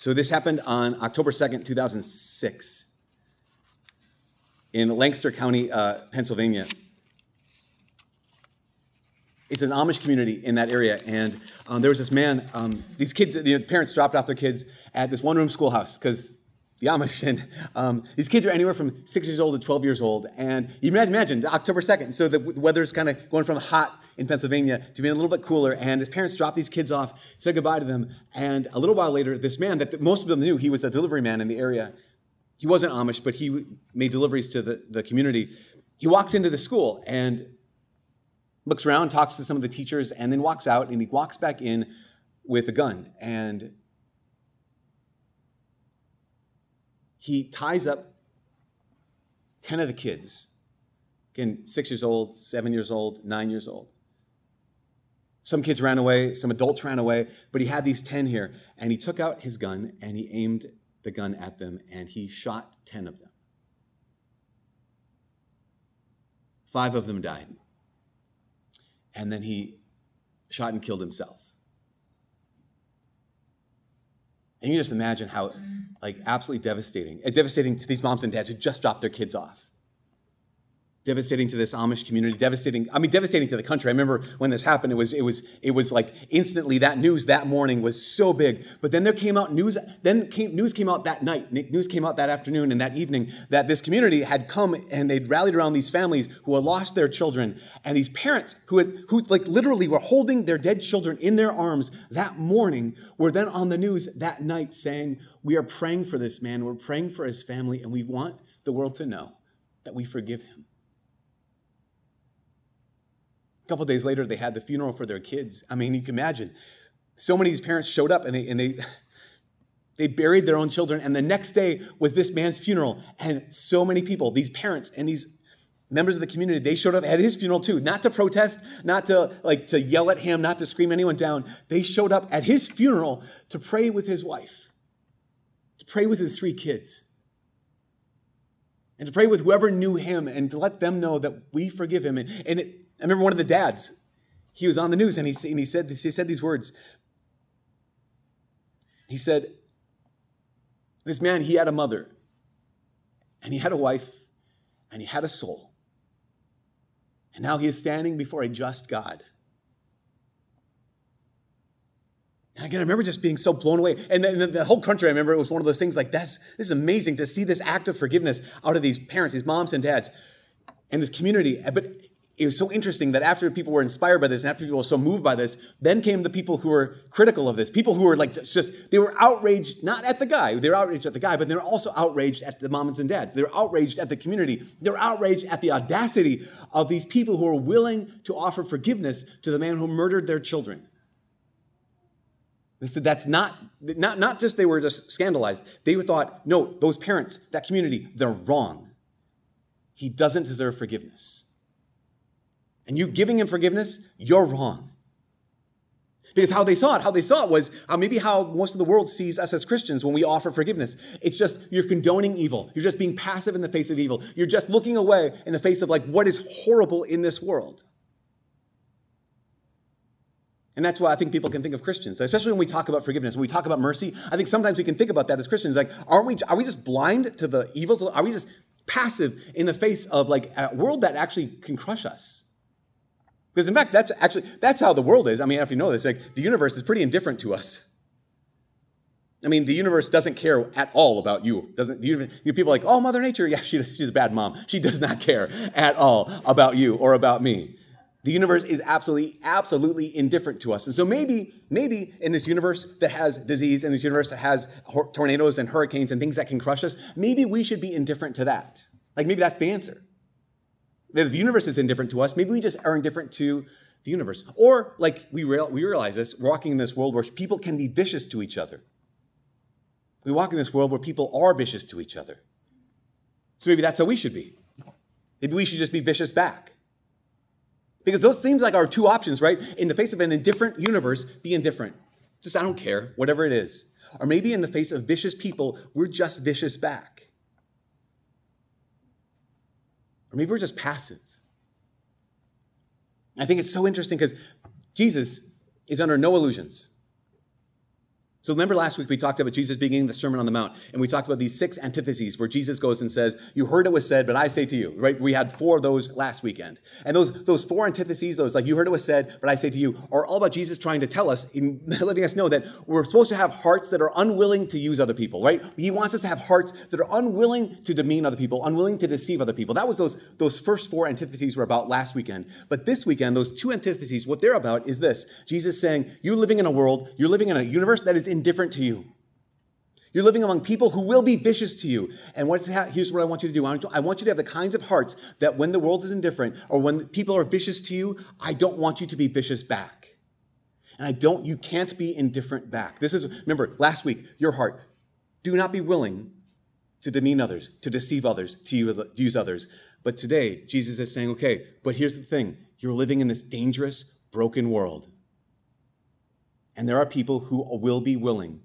So this happened on October 2nd, 2006, in Lancaster County, uh, Pennsylvania. It's an Amish community in that area, and um, there was this man. Um, these kids, the parents dropped off their kids at this one-room schoolhouse because the Amish, and um, these kids are anywhere from six years old to 12 years old. And you imagine, imagine October 2nd, so the weather's kind of going from hot in Pennsylvania to be a little bit cooler. And his parents dropped these kids off, said goodbye to them. And a little while later, this man that most of them knew, he was a delivery man in the area. He wasn't Amish, but he made deliveries to the, the community. He walks into the school and looks around, talks to some of the teachers, and then walks out and he walks back in with a gun. And he ties up 10 of the kids. Again, six years old, seven years old, nine years old. Some kids ran away, some adults ran away, but he had these 10 here. And he took out his gun and he aimed the gun at them and he shot 10 of them. Five of them died and then he shot and killed himself. And you just imagine how, like, absolutely devastating. Eh, devastating to these moms and dads who just dropped their kids off devastating to this Amish community, devastating. I mean, devastating to the country. I remember when this happened, it was it was it was like instantly that news that morning was so big. But then there came out news. Then came, news came out that night. News came out that afternoon and that evening that this community had come and they'd rallied around these families who had lost their children and these parents who had who like literally were holding their dead children in their arms that morning were then on the news that night saying, "We are praying for this man. We're praying for his family, and we want the world to know that we forgive him." Couple days later, they had the funeral for their kids. I mean, you can imagine. So many of these parents showed up and they, and they, they buried their own children. And the next day was this man's funeral. And so many people, these parents and these members of the community, they showed up at his funeral too, not to protest, not to like to yell at him, not to scream anyone down. They showed up at his funeral to pray with his wife, to pray with his three kids and to pray with whoever knew him and to let them know that we forgive him. And, and it, I remember one of the dads, he was on the news and he, and he, said, he said these words. He said, This man, he had a mother, and he had a wife, and he had a soul. And now he is standing before a just God. And again, I remember just being so blown away. And the, the, whole country, I remember it was one of those things like, that's, this is amazing to see this act of forgiveness out of these parents, these moms and dads, and this community. But it was so interesting that after people were inspired by this and after people were so moved by this, then came the people who were critical of this. People who were like just, they were outraged, not at the guy, they were outraged at the guy, but they were also outraged at the moms and dads. They were outraged at the community. They were outraged at the audacity of these people who were willing to offer forgiveness to the man who murdered their children. They said that's not, not, not just they were just scandalized. They thought, no, those parents, that community, they're wrong. He doesn't deserve forgiveness and you giving him forgiveness, you're wrong. Because how they saw it, how they saw it was uh, maybe how most of the world sees us as Christians when we offer forgiveness. It's just you're condoning evil. You're just being passive in the face of evil. You're just looking away in the face of like what is horrible in this world. And that's why I think people can think of Christians, especially when we talk about forgiveness, when we talk about mercy. I think sometimes we can think about that as Christians. Like, aren't we? Are we just blind to the evil? Are we just passive in the face of like a world that actually can crush us? Because in fact, that's actually that's how the world is. I mean, if you know this, like the universe is pretty indifferent to us. I mean, the universe doesn't care at all about you. Doesn't the universe, you people are like, oh, Mother Nature, yeah, she, she's a bad mom. She does not care at all about you or about me. The universe is absolutely, absolutely indifferent to us. And so maybe, maybe in this universe that has disease, in this universe that has tornadoes and hurricanes and things that can crush us, maybe we should be indifferent to that. Like maybe that's the answer that the universe is indifferent to us, maybe we just are indifferent to the universe. Or, like we, real, we realize this, walking in this world where people can be vicious to each other. We walk in this world where people are vicious to each other. So maybe that's how we should be. Maybe we should just be vicious back. Because those seems like our two options, right? In the face of an indifferent universe, be indifferent. Just, I don't care, whatever it is. Or maybe in the face of vicious people, we're just vicious back. Or maybe we're just passive. I think it's so interesting because Jesus is under no illusions. So remember last week we talked about Jesus beginning the Sermon on the Mount, and we talked about these six antitheses where Jesus goes and says, "You heard it was said, but I say to you." Right? We had four of those last weekend, and those those four antitheses, those like "You heard it was said, but I say to you," are all about Jesus trying to tell us, in letting us know that we're supposed to have hearts that are unwilling to use other people. Right? He wants us to have hearts that are unwilling to demean other people, unwilling to deceive other people. That was those those first four antitheses were about last weekend. But this weekend, those two antitheses, what they're about is this: Jesus saying, "You're living in a world, you're living in a universe that is indifferent to you." You're living among people who will be vicious to you. And what's ha- here's what I want you to do I want you to have the kinds of hearts that when the world is indifferent or when people are vicious to you, I don't want you to be vicious back. And I don't, you can't be indifferent back. This is, remember, last week, your heart. Do not be willing to demean others, to deceive others, to use others. But today, Jesus is saying, okay, but here's the thing you're living in this dangerous, broken world. And there are people who will be willing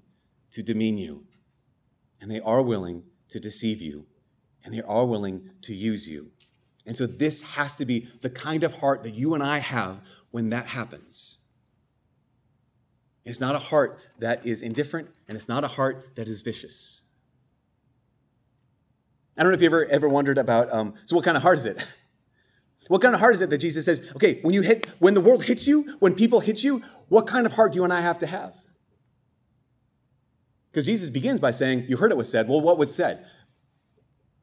to demean you and they are willing to deceive you, and they are willing to use you. And so, this has to be the kind of heart that you and I have when that happens. It's not a heart that is indifferent, and it's not a heart that is vicious. I don't know if you ever ever wondered about um, so what kind of heart is it? What kind of heart is it that Jesus says, okay, when you hit, when the world hits you, when people hit you, what kind of heart do you and I have to have? Because Jesus begins by saying, You heard it was said. Well, what was said?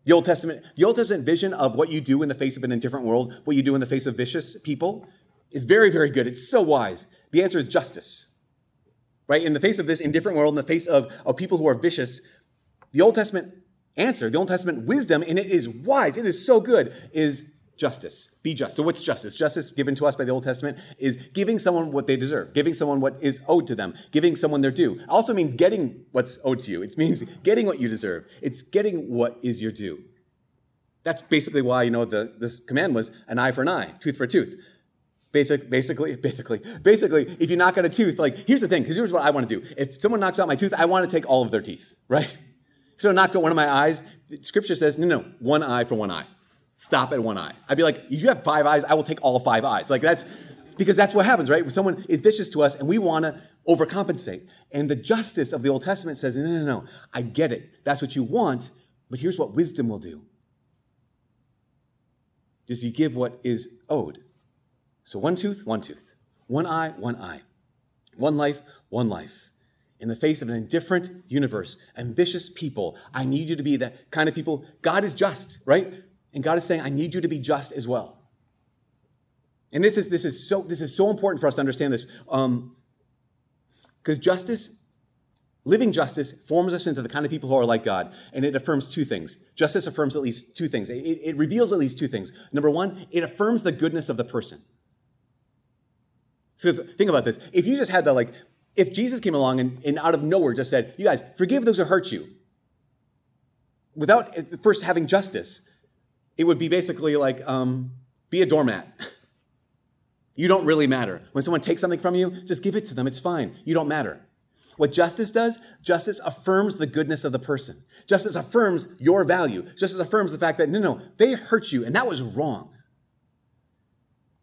The Old Testament, the Old Testament vision of what you do in the face of an indifferent world, what you do in the face of vicious people, is very, very good. It's so wise. The answer is justice. Right? In the face of this indifferent world, in the face of, of people who are vicious, the Old Testament answer, the Old Testament wisdom, and it is wise, it is so good, is justice. Be just. So, what's justice? Justice given to us by the Old Testament is giving someone what they deserve, giving someone what is owed to them, giving someone their due. Also means getting what's owed to you. It means getting what you deserve. It's getting what is your due. That's basically why, you know, the, this command was an eye for an eye, tooth for a tooth. Basic, basically, basically, basically, if you knock out a tooth, like, here's the thing, because here's what I want to do. If someone knocks out my tooth, I want to take all of their teeth, right? So knocked out one of my eyes, scripture says, no, no, one eye for one eye stop at one eye. I'd be like, you have five eyes, I will take all five eyes. Like that's because that's what happens, right? When someone is vicious to us and we want to overcompensate. And the justice of the Old Testament says, no, no, no, I get it. That's what you want, but here's what wisdom will do. Does you give what is owed. So one tooth, one tooth. One eye, one eye. One life, one life. In the face of an indifferent universe, ambitious people, I need you to be the kind of people. God is just, right? And God is saying, I need you to be just as well. And this is, this is, so, this is so important for us to understand this. Because um, justice, living justice, forms us into the kind of people who are like God. And it affirms two things. Justice affirms at least two things. It, it reveals at least two things. Number one, it affirms the goodness of the person. So think about this. If you just had that, like, if Jesus came along and, and out of nowhere just said, you guys, forgive those who hurt you, without first having justice, it would be basically like um, be a doormat. You don't really matter. When someone takes something from you, just give it to them. It's fine. You don't matter. What justice does, justice affirms the goodness of the person. Justice affirms your value. Justice affirms the fact that, no, no, they hurt you and that was wrong.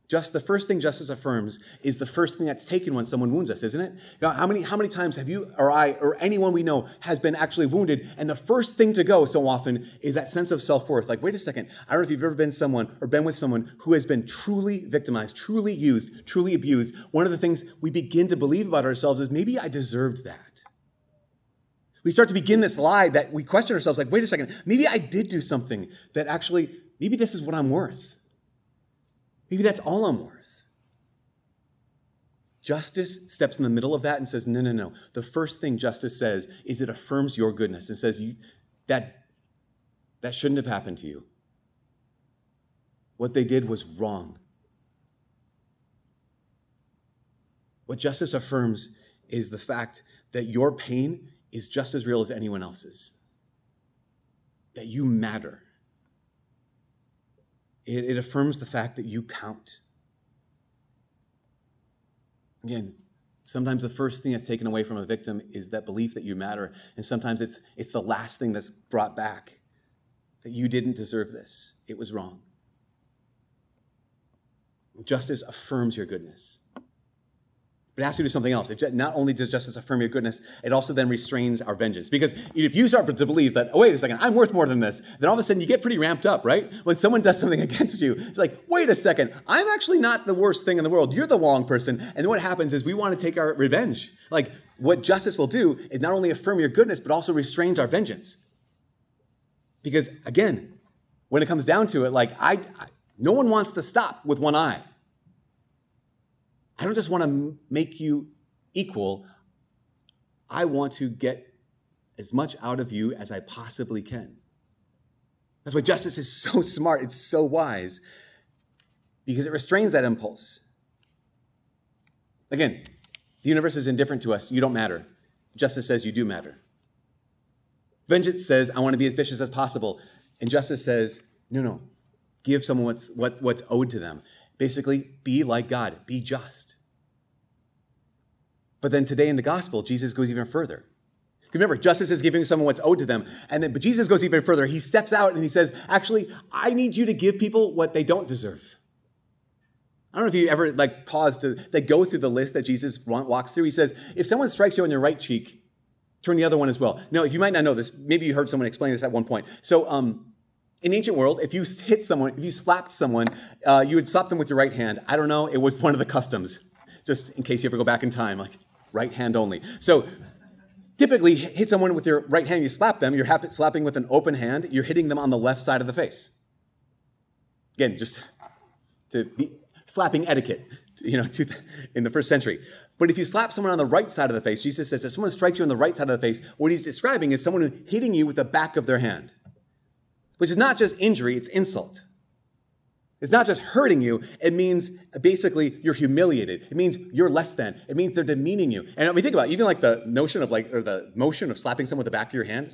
Just the first thing justice affirms is the first thing that's taken when someone wounds us, isn't it? how many how many times have you or I or anyone we know has been actually wounded, and the first thing to go so often is that sense of self worth. Like, wait a second, I don't know if you've ever been someone or been with someone who has been truly victimized, truly used, truly abused. One of the things we begin to believe about ourselves is maybe I deserved that. We start to begin this lie that we question ourselves, like, wait a second, maybe I did do something that actually, maybe this is what I'm worth. Maybe that's all I'm worth. Justice steps in the middle of that and says, no, no, no. The first thing justice says is it affirms your goodness and says you, that, that shouldn't have happened to you. What they did was wrong. What justice affirms is the fact that your pain is just as real as anyone else's, that you matter it, it affirms the fact that you count. Again, sometimes the first thing that's taken away from a victim is that belief that you matter. And sometimes it's, it's the last thing that's brought back that you didn't deserve this. It was wrong. Justice affirms your goodness. But it has to do something else. It not only does justice affirm your goodness, it also then restrains our vengeance. Because if you start to believe that, oh, wait a second, I'm worth more than this, then all of a sudden you get pretty ramped up, right? When someone does something against you, it's like, wait a second, I'm actually not the worst thing in the world. You're the wrong person. And then what happens is we want to take our revenge. Like, what justice will do is not only affirm your goodness, but also restrains our vengeance. Because again, when it comes down to it, like, I, I no one wants to stop with one eye. I don't just want to make you equal. I want to get as much out of you as I possibly can. That's why justice is so smart, it's so wise, because it restrains that impulse. Again, the universe is indifferent to us. You don't matter. Justice says you do matter. Vengeance says, I want to be as vicious as possible. And justice says, no, no, give someone what's, what, what's owed to them. Basically, be like God, be just. But then today in the gospel, Jesus goes even further. Remember, justice is giving someone what's owed to them. And then, but Jesus goes even further. He steps out and he says, actually, I need you to give people what they don't deserve. I don't know if you ever like pause to like, go through the list that Jesus walks through. He says, if someone strikes you on your right cheek, turn the other one as well. Now, if you might not know this, maybe you heard someone explain this at one point. So, um, in ancient world, if you hit someone, if you slapped someone, uh, you would slap them with your right hand. I don't know. It was one of the customs, just in case you ever go back in time, like right hand only. So typically, hit someone with your right hand, you slap them. You're slapping with an open hand. You're hitting them on the left side of the face. Again, just to be slapping etiquette, you know, in the first century. But if you slap someone on the right side of the face, Jesus says if someone strikes you on the right side of the face, what he's describing is someone hitting you with the back of their hand which is not just injury, it's insult. It's not just hurting you, it means basically you're humiliated. It means you're less than. It means they're demeaning you. And I mean, think about it, even like the notion of like, or the motion of slapping someone with the back of your hand.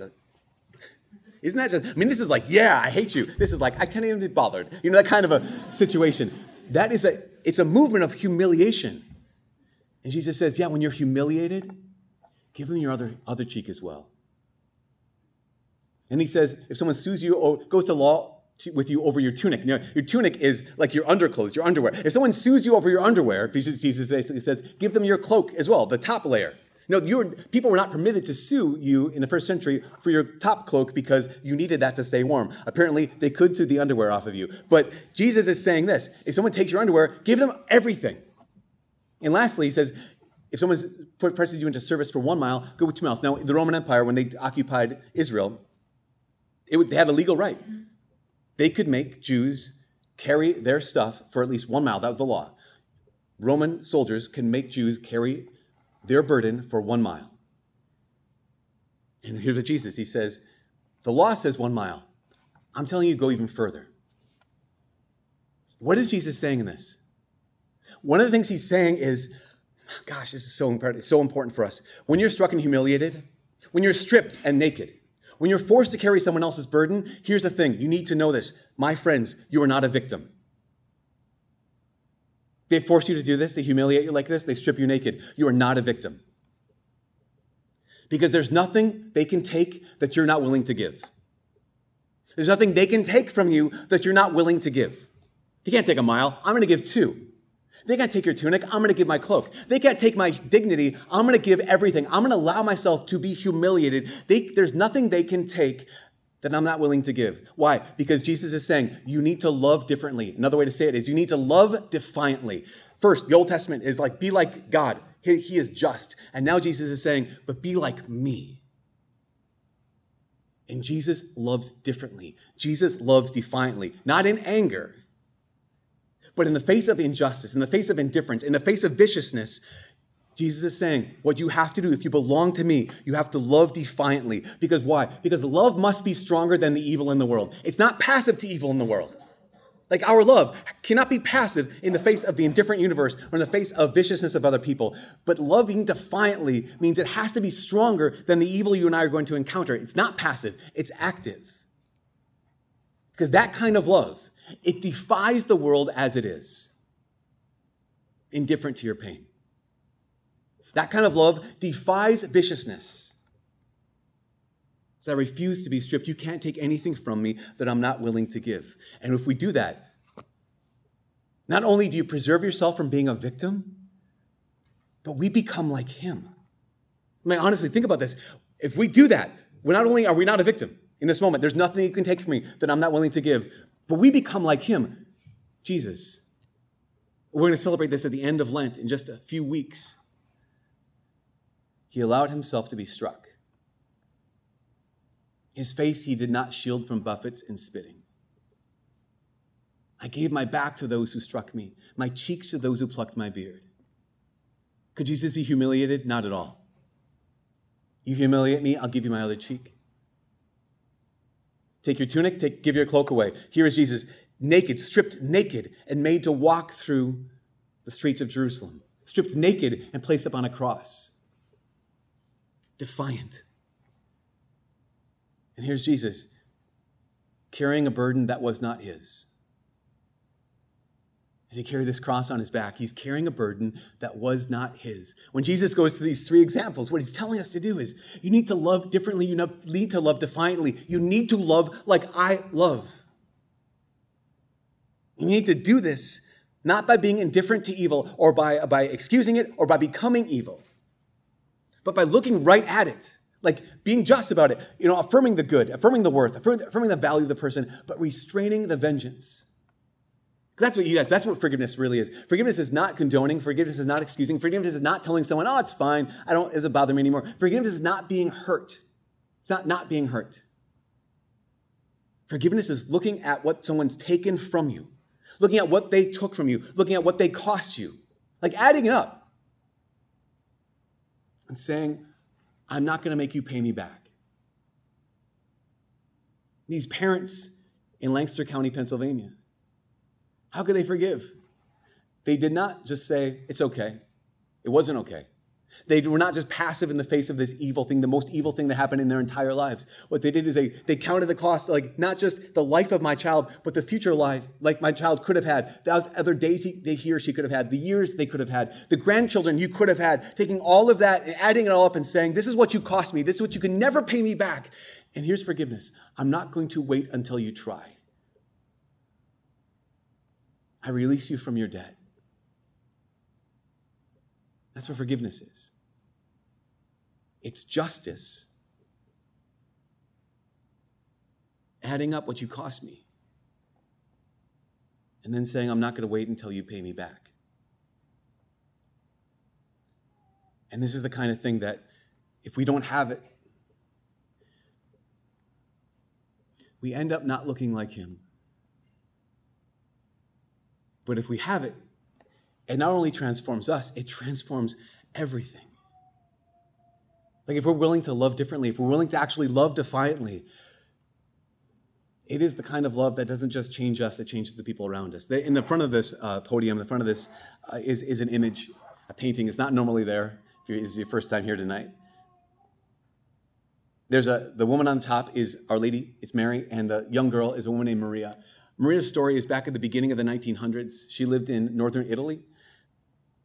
Isn't that just, I mean, this is like, yeah, I hate you. This is like, I can't even be bothered. You know, that kind of a situation. That is a, it's a movement of humiliation. And Jesus says, yeah, when you're humiliated, give them your other, other cheek as well. And he says, if someone sues you or goes to law with you over your tunic, you know, your tunic is like your underclothes, your underwear. If someone sues you over your underwear, Jesus basically says, give them your cloak as well, the top layer. No, were, people were not permitted to sue you in the first century for your top cloak because you needed that to stay warm. Apparently, they could sue the underwear off of you. But Jesus is saying this if someone takes your underwear, give them everything. And lastly, he says, if someone presses you into service for one mile, go two miles. Now, the Roman Empire, when they occupied Israel, it, they had a legal right. They could make Jews carry their stuff for at least one mile. That was the law. Roman soldiers can make Jews carry their burden for one mile. And here's what Jesus, he says, the law says one mile. I'm telling you, go even further. What is Jesus saying in this? One of the things he's saying is, gosh, this is so important, so important for us. When you're struck and humiliated, when you're stripped and naked, when you're forced to carry someone else's burden, here's the thing you need to know this. My friends, you are not a victim. They force you to do this, they humiliate you like this, they strip you naked. You are not a victim. Because there's nothing they can take that you're not willing to give. There's nothing they can take from you that you're not willing to give. You can't take a mile. I'm going to give two. They can't take your tunic. I'm going to give my cloak. They can't take my dignity. I'm going to give everything. I'm going to allow myself to be humiliated. They, there's nothing they can take that I'm not willing to give. Why? Because Jesus is saying you need to love differently. Another way to say it is you need to love defiantly. First, the Old Testament is like, be like God. He, he is just. And now Jesus is saying, but be like me. And Jesus loves differently. Jesus loves defiantly, not in anger but in the face of injustice, in the face of indifference, in the face of viciousness, Jesus is saying, what you have to do, if you belong to me, you have to love defiantly. Because why? Because love must be stronger than the evil in the world. It's not passive to evil in the world. Like our love cannot be passive in the face of the indifferent universe or in the face of viciousness of other people. But loving defiantly means it has to be stronger than the evil you and I are going to encounter. It's not passive, it's active. Because that kind of love it defies the world as it is, indifferent to your pain. That kind of love defies viciousness. So I refuse to be stripped. You can't take anything from me that I'm not willing to give. And if we do that, not only do you preserve yourself from being a victim, but we become like him. I mean, honestly, think about this. If we do that, we're not only are we not a victim in this moment, there's nothing you can take from me that I'm not willing to give, but we become like him, Jesus. We're going to celebrate this at the end of Lent in just a few weeks. He allowed himself to be struck. His face he did not shield from buffets and spitting. I gave my back to those who struck me, my cheeks to those who plucked my beard. Could Jesus be humiliated? Not at all. You humiliate me, I'll give you my other cheek. Take your tunic, take, give your cloak away. Here is Jesus, naked, stripped naked, and made to walk through the streets of Jerusalem, stripped naked and placed upon a cross. Defiant. And here's Jesus carrying a burden that was not his. As he carried this cross on his back, he's carrying a burden that was not his. When Jesus goes through these three examples, what he's telling us to do is you need to love differently, you need to love defiantly, you need to love like I love. You need to do this not by being indifferent to evil or by, by excusing it or by becoming evil, but by looking right at it like being just about it, you know, affirming the good, affirming the worth, affirming, affirming the value of the person, but restraining the vengeance. That's what you guys, that's what forgiveness really is. Forgiveness is not condoning, forgiveness is not excusing, forgiveness is not telling someone, oh, it's fine, I don't, it doesn't bother me anymore. Forgiveness is not being hurt. It's not not being hurt. Forgiveness is looking at what someone's taken from you, looking at what they took from you, looking at what they cost you, like adding it up and saying, I'm not going to make you pay me back. These parents in Lancaster County, Pennsylvania, how could they forgive? They did not just say, it's okay. It wasn't okay. They were not just passive in the face of this evil thing, the most evil thing that happened in their entire lives. What they did is they, they counted the cost, like not just the life of my child, but the future life, like my child could have had, the other days he, he or she could have had, the years they could have had, the grandchildren you could have had, taking all of that and adding it all up and saying, This is what you cost me, this is what you can never pay me back. And here's forgiveness I'm not going to wait until you try. I release you from your debt. That's what forgiveness is it's justice. Adding up what you cost me. And then saying, I'm not going to wait until you pay me back. And this is the kind of thing that if we don't have it, we end up not looking like him. But if we have it, it not only transforms us, it transforms everything. Like if we're willing to love differently, if we're willing to actually love defiantly, it is the kind of love that doesn't just change us, it changes the people around us. In the front of this uh, podium, in the front of this uh, is, is an image, a painting. It's not normally there if is your first time here tonight. There's a, the woman on top is Our Lady, it's Mary, and the young girl is a woman named Maria. Maria's story is back at the beginning of the 1900s. She lived in northern Italy.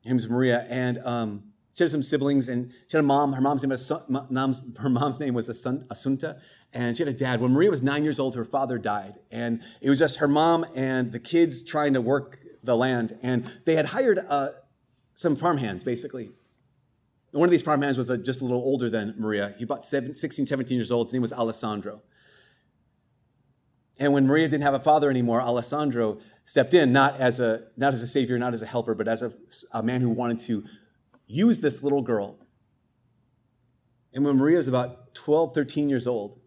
Her name is Maria, and um, she had some siblings, and she had a mom. Her mom's name was mom's, her mom's name was Assunta, and she had a dad. When Maria was nine years old, her father died, and it was just her mom and the kids trying to work the land. And they had hired uh, some farmhands, basically. one of these farmhands was uh, just a little older than Maria. He about 16, 17 years old. His name was Alessandro. And when Maria didn't have a father anymore, Alessandro stepped in, not as a, not as a savior, not as a helper, but as a, a man who wanted to use this little girl. And when Maria was about 12, 13 years old,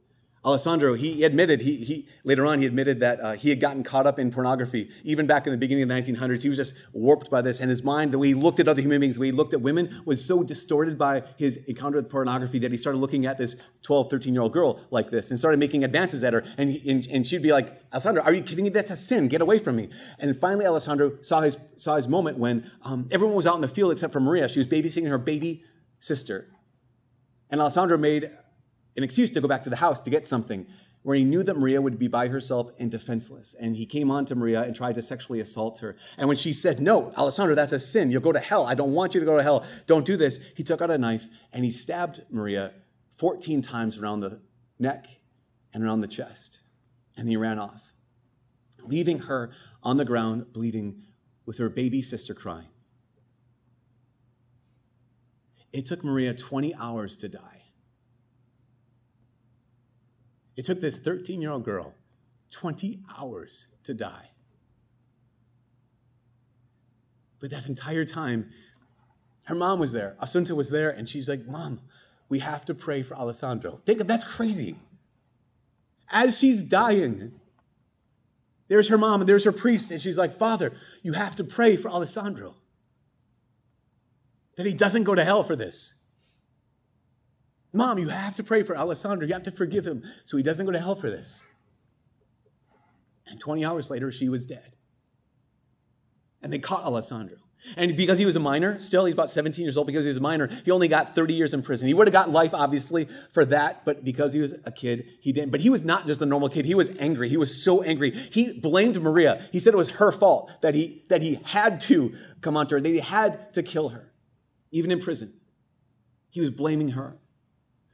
Alessandro, he admitted, he, he later on, he admitted that uh, he had gotten caught up in pornography. Even back in the beginning of the 1900s, he was just warped by this. And his mind, the way he looked at other human beings, the way he looked at women, was so distorted by his encounter with pornography that he started looking at this 12, 13 year old girl like this and started making advances at her. And, he, and, and, she'd be like, Alessandro, are you kidding me? That's a sin. Get away from me. And finally, Alessandro saw his, saw his moment when um, everyone was out in the field except for Maria. She was babysitting her baby sister. And Alessandro made an excuse to go back to the house to get something where he knew that Maria would be by herself and defenseless. And he came on to Maria and tried to sexually assault her. And when she said, No, Alessandro, that's a sin. You'll go to hell. I don't want you to go to hell. Don't do this. He took out a knife and he stabbed Maria 14 times around the neck and around the chest. And he ran off, leaving her on the ground bleeding with her baby sister crying. It took Maria 20 hours to die. It took this 13 year old girl 20 hours to die. But that entire time, her mom was there. Assunta was there, and she's like, Mom, we have to pray for Alessandro. Think of that's crazy. As she's dying, there's her mom and there's her priest, and she's like, Father, you have to pray for Alessandro. That he doesn't go to hell for this. Mom, you have to pray for Alessandro. You have to forgive him so he doesn't go to hell for this. And 20 hours later, she was dead. And they caught Alessandro. And because he was a minor, still, he's about 17 years old, because he was a minor, he only got 30 years in prison. He would have gotten life, obviously, for that, but because he was a kid, he didn't. But he was not just a normal kid. He was angry. He was so angry. He blamed Maria. He said it was her fault that he, that he had to come onto her, that he had to kill her, even in prison. He was blaming her.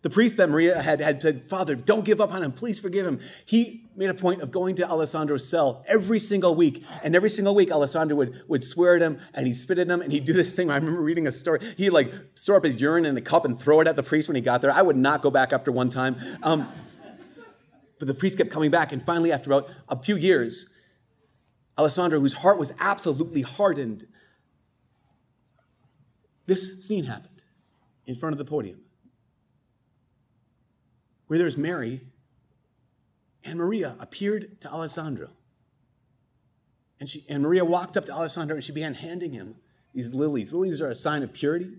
The priest that Maria had, had said, Father, don't give up on him. Please forgive him. He made a point of going to Alessandro's cell every single week. And every single week, Alessandro would, would swear at him and he'd spit at him and he'd do this thing. I remember reading a story. He'd like store up his urine in a cup and throw it at the priest when he got there. I would not go back after one time. Um, but the priest kept coming back. And finally, after about a few years, Alessandro, whose heart was absolutely hardened, this scene happened in front of the podium where there's Mary and Maria appeared to Alessandro. And, she, and Maria walked up to Alessandro and she began handing him these lilies. Lilies are a sign of purity.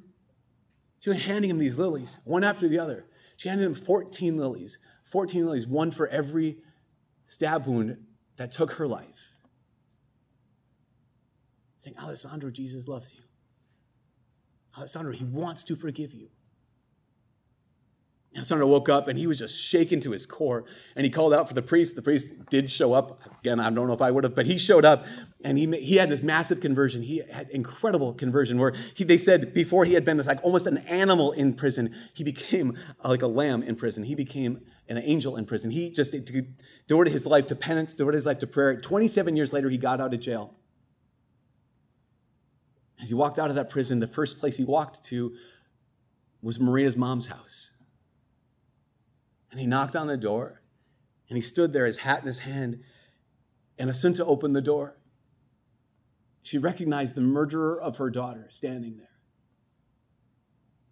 She was handing him these lilies, one after the other. She handed him 14 lilies, 14 lilies, one for every stab wound that took her life. Saying, Alessandro, Jesus loves you. Alessandro, he wants to forgive you. Alessandro woke up and he was just shaken to his core. And he called out for the priest. The priest did show up. Again, I don't know if I would have, but he showed up and he, he had this massive conversion. He had incredible conversion where he, they said before he had been this like almost an animal in prison, he became uh, like a lamb in prison. He became an angel in prison. He just devoted his life to penance, devoted his life to prayer. 27 years later, he got out of jail. As he walked out of that prison, the first place he walked to was Maria's mom's house. And he knocked on the door and he stood there, his hat in his hand. And Assunta opened the door. She recognized the murderer of her daughter standing there.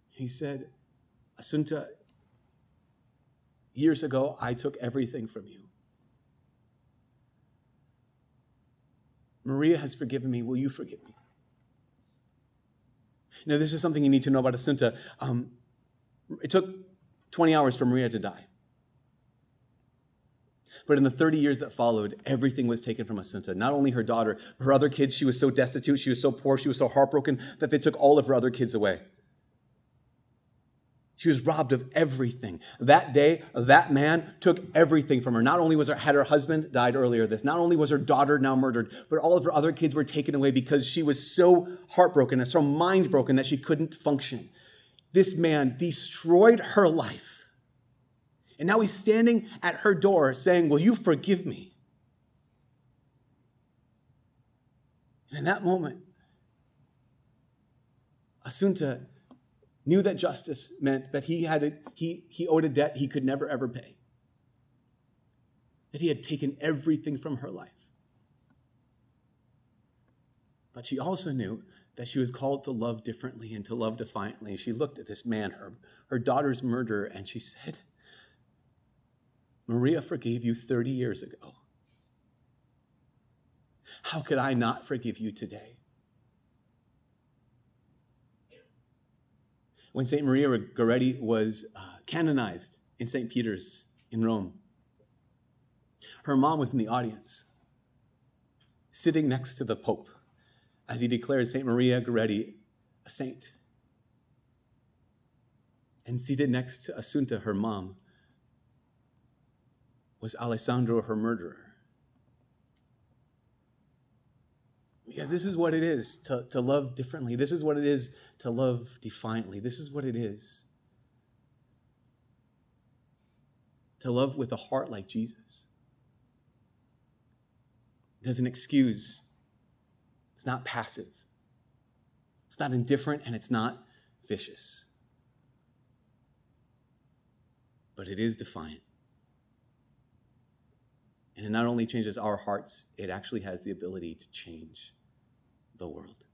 He said, Assunta, years ago, I took everything from you. Maria has forgiven me. Will you forgive me? Now, this is something you need to know about Assunta. Um, it took 20 hours for Maria to die. But in the 30 years that followed, everything was taken from Assunta. Not only her daughter, her other kids, she was so destitute, she was so poor, she was so heartbroken that they took all of her other kids away. She was robbed of everything. That day, that man took everything from her. Not only was her, had her husband died earlier this, not only was her daughter now murdered, but all of her other kids were taken away because she was so heartbroken and so mind broken that she couldn't function. This man destroyed her life and now he's standing at her door saying, Will you forgive me? And in that moment, Assunta knew that justice meant that he, had a, he, he owed a debt he could never ever pay, that he had taken everything from her life. But she also knew that she was called to love differently and to love defiantly. She looked at this man, her, her daughter's murderer, and she said, Maria forgave you 30 years ago. How could I not forgive you today? When St. Maria Goretti was uh, canonized in St. Peter's in Rome, her mom was in the audience, sitting next to the Pope as he declared St. Maria Goretti a saint. And seated next to Assunta, her mom, was Alessandro her murderer. Because this is what it is to, to love differently. This is what it is to love defiantly. This is what it is to love with a heart like Jesus. It doesn't excuse, it's not passive, it's not indifferent, and it's not vicious. But it is defiant. And it not only changes our hearts, it actually has the ability to change the world.